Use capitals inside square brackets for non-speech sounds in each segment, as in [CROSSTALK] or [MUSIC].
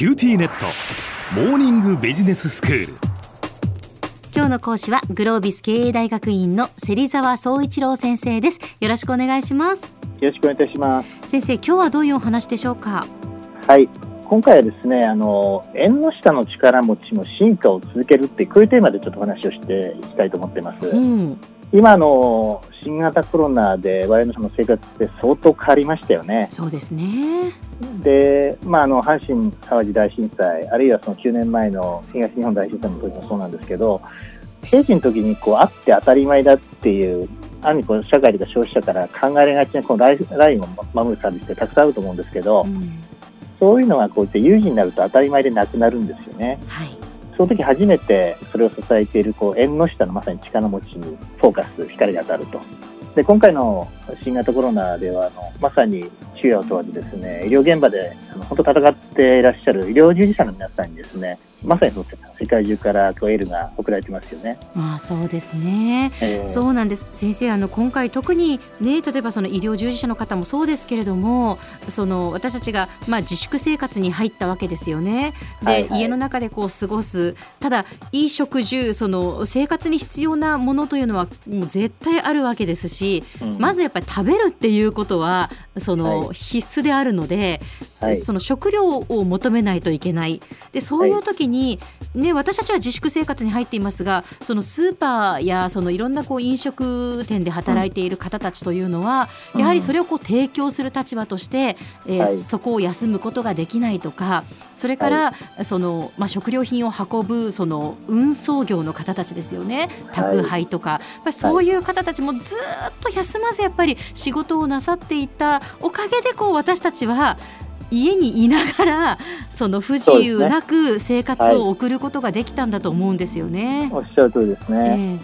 QTnet。モーニングビジネススクール。今日の講師はグロービス経営大学院の芹沢総一郎先生です。よろしくお願いします。よろしくお願いいたします。先生今日はどういうお話でしょうか？はい。今回はですねあの縁の下の力持ちの進化を続けるってこういうテーマでちょっとお話をしていきたいと思ってます、うん今の新型コロナで我々の生活って相当変わりましたよね。そうですね。で、まあ、あの阪神・淡路大震災、あるいはその9年前の東日本大震災の時もそうなんですけど、平時の時にこうあって当たり前だっていう、ある意味こう社会とか消費者から考えられがちなこのライラインを守るサービスってたくさんあると思うんですけど、うん、そういうのがこうやって有事になると当たり前でなくなるんですよね。はいその時初めてそれを支えているこう縁の下のまさに力持ちにフォーカス、光が当たると。で今回の新型コロナではあのまさに昼夜を問わずですね医療現場であの本当戦っていらっしゃる医療従事者の皆さんにですねまさにそう世界中からこうエールが送られてますよね。まあそうですね。えー、そうなんです。先生あの今回特にね例えばその医療従事者の方もそうですけれども、その私たちがまあ自粛生活に入ったわけですよね。で、はいはい、家の中でこう過ごす。ただ衣食住その生活に必要なものというのはもう絶対あるわけですし、うん、まずやっぱり食べるっていうことはその必須であるので、はい、その食料を求めないといけない。でそういう時に、ね、私たちは自粛生活に入っていますがそのスーパーやそのいろんなこう飲食店で働いている方たちというのは、うん、やはりそれをこう提供する立場として、えーはい、そこを休むことができないとかそれから、はい、そのまあ、食料品を運ぶその運送業の方たちですよね。宅配とか、はい、そういう方たちもずっと休まずやっぱり仕事をなさっていたおかげでこう私たちは家にいながら [LAUGHS] その不自由なく生活を送ることができたんだと思うんですよね。はい、おっしゃる通りですね、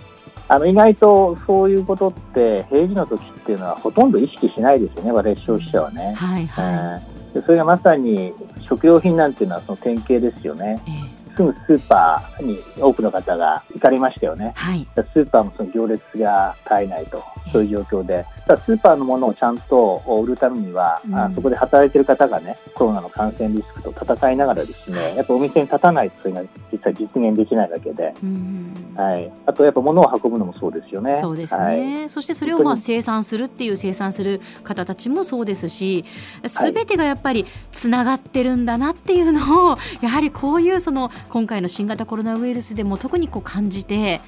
えー、あの意外とそういうことって平時の時っていうのはほとんど意識しないですよね我々消費者はね。はいはい、えー、それがまさに食料品なんていうのはその典型ですよね。えーすぐスーパーに多くの方が行かれましたよね。はい、スーパーもその行列が絶えないと。そういう状況で、ただスーパーのものをちゃんと売るためには、うん、あそこで働いている方がね、コロナの感染リスクと戦いながらですね、やっぱお店に立たないとそれが実際実現できないだけで、うん、はい、あとやっぱ物を運ぶのもそうですよね。そうですね。はい、そしてそれをまあ生産するっていう生産する方たちもそうですし、すべてがやっぱりつながってるんだなっていうのを、やはりこういうその今回の新型コロナウイルスでも特にこう感じて、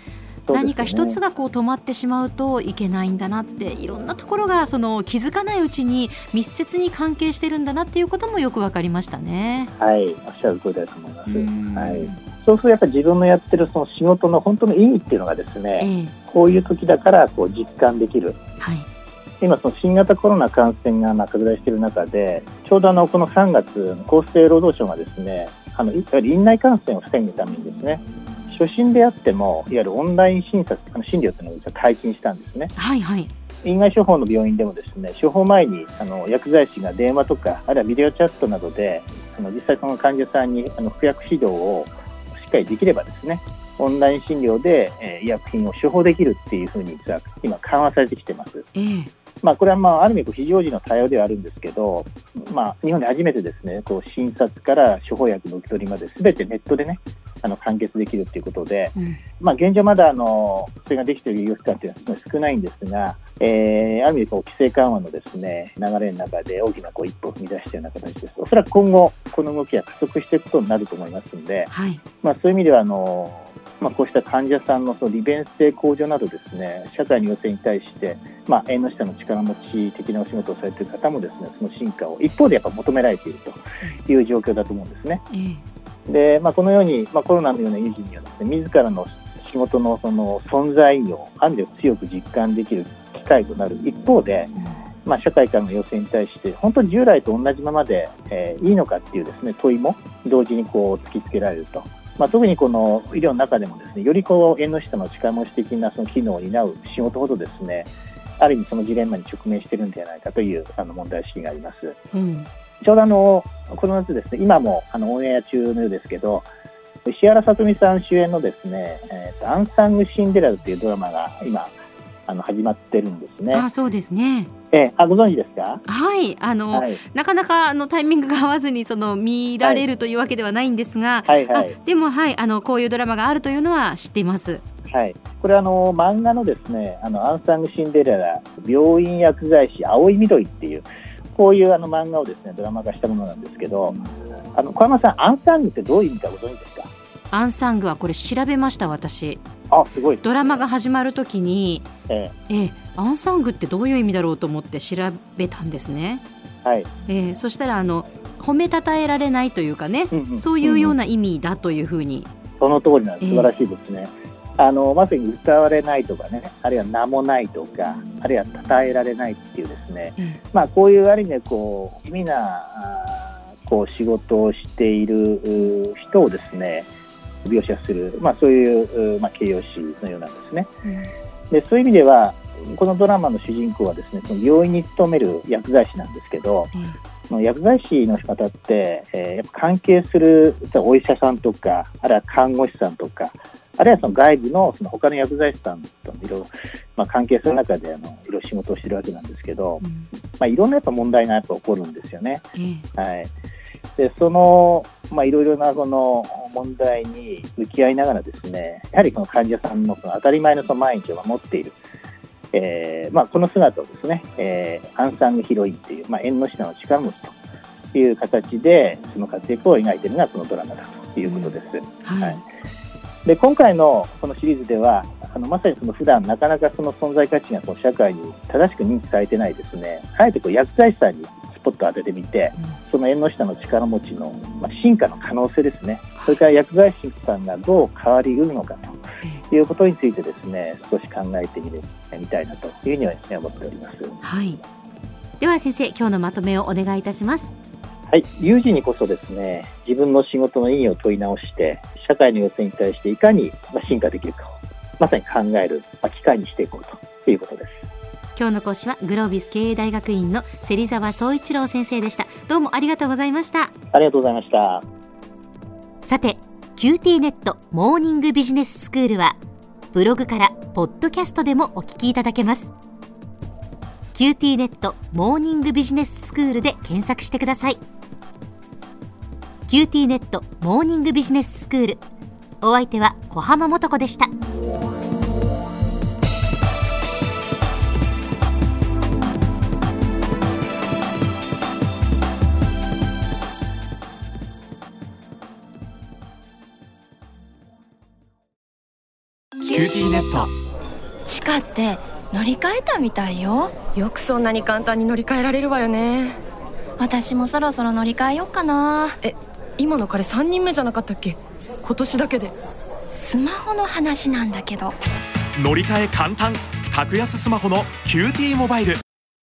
何か一つがこう止まってしまうといけないんだなっていろんなところがその気づかないうちに密接に関係してるんだなっていうこともよく分かりましたね。はいおっしゃる通りだと思います。はいそうするとやっぱり自分のやってるその仕事の本当の意味っていうのがですね、えー、こういう時だからこう実感できる。はい今、その新型コロナ感染が拡大している中で、ちょうどあのこの3月、厚生労働省がですね、あのいわゆる院内感染を防ぐためにですね、初診であっても、いわゆるオンライン診察、あの診療というのを解禁したんですね。はいはい。院外処方の病院でもですね処方前にあの薬剤師が電話とかあるいはビデオチャットなどであの実際その患者さんにあの服薬指導をしっかりできればですねオンライン診療で、えー、医薬品を処方できるっていうふうに実は今緩和されてきてます。えーまあ、これはまあある意味非常時の対応ではあるんですけど、まあ、日本で初めてですねこう診察から処方薬の受け取りまで全てネットでねあの完結できるということで、うん、まあ、現状まだあのそれができている医療機関というのは少ないんですが、えー、ある意味こう規制緩和のですね流れの中で大きなこう一歩を踏み出したような形です。おそらく今後この動きは加速していくことになると思いますので、はい、まあ、そういう意味ではあのまあ、こうした患者さんのその利便性向上などですね社会の要請に対して、まあ、縁の下の力持ち的なお仕事をされている方もですねその進化を一方でやっぱ求められているという状況だと思うんですね。でまあ、このように、まあ、コロナのような有事にはですね自らの仕事のその存在意義をある意味強く実感できる機会となる一方で、まあ、社会からの要請に対して本当に従来と同じままで、えー、いいのかっていうですね問いも同時にこう突きつけられると。まあ、特にこの医療の中でもですねよりこう縁の下の力持ち的なその機能を担う仕事ほどですねある意味そのジレンマに直面しているんではないかというあの問題意識があります。うん、ちょうどあのこの夏ですね今もあのオンエア中のようですけど石原さとみさん主演のですね、えーと、アンサング・シンデレラというドラマが今あの始まってるんですね。あそうですね。えあご存知ですか？はいあの、はい。なかなかあのタイミングが合わずにその見られるというわけではないんですが、はい。はい。あでもはいあのこういうドラマがあるというのは知っています。はい、これあの漫画のですねあのアンサング・シンデレラ病院薬剤師青い緑っていうこういうあの漫画をですねドラマ化したものなんですけどあの小山さんアンサングってどういう意味かご存知ですか？アンサングはこれ調べました私。あすごいですドラマが始まるときに、ええ。アンサングってどういう意味だろうと思って調べたんですね。えはい。えーそしたらあの褒めたたえられないというかね、うんんそういうような、な意味だというふうに。その通りなんです。素晴らしいですね、あのまさに歌われないとかねあるいは名もないとかあるいは称えられないっていうですねえまあこういうある意味でこう地味なこう仕事をしているう人をですね描写する、まあ、そういう、うまあ、形容詞のようなんですね。でそういう意味ではこのドラマの主人公はですねその病院に勤める薬剤師なんですけどえその薬剤師の方って、えーやっぱ関係するお医者さんとかあるいは看護師さんとかあるいはその外部のその他の薬剤師さんといろいろ、まあ、関係する中であのいろいろ仕事をしてるわけなんですけど、うん。まあ、いろんなやっぱ問題がやっぱ起こるんですよね。えはい、でその、まあ、いろいろなその問題に向き合いながらですねやはりこの患者さんのその当たり前のその毎日を守っている、えーまあ、この姿をですね、えーアンサングヒロインという、まあ、縁の下の力持ちという形でその活躍を描いているのがこのドラマだということです。はい、はいで今回のこのシリーズではあのまさにその普段なかなかその存在価値がこう社会に正しく認知されてないですねあえてこう薬剤師さんにスポットを当ててみてその縁の下の力持ちの、まあ、進化の可能性ですねそれから薬剤師さんがどう変わりうるのかということについてですね少し考えてみるみたいなというふうには思っております。はい。では先生今日のまとめをお願いいたします。はい、有事にこそですね自分の仕事の意義を問い直して社会の要請に対していかにまあ進化できるかをまさに考える、まあ、機会にしていこうということです。今日の講師はグロービス経営大学院の芹沢総一郎先生でした。どうもありがとうございました。ありがとうございました。さて QT ネットモーニングビジネススクールはブログからポッドキャストでもお聞きいただけます QT ネットモーニングビジネススクールで検索してください QT ネットモーニングビジネススクール。お相手は小浜もとこでした。キューティーネット。地下って乗り換えたみたいよ。よくそんなに簡単に乗り換えられるわよね。私もそろそろ乗り換えよっかな。え今の彼3人目じゃなかったっけ？今年だけで。スマホの話なんだけど。乗り換え簡単。格安スマホの QT モバイル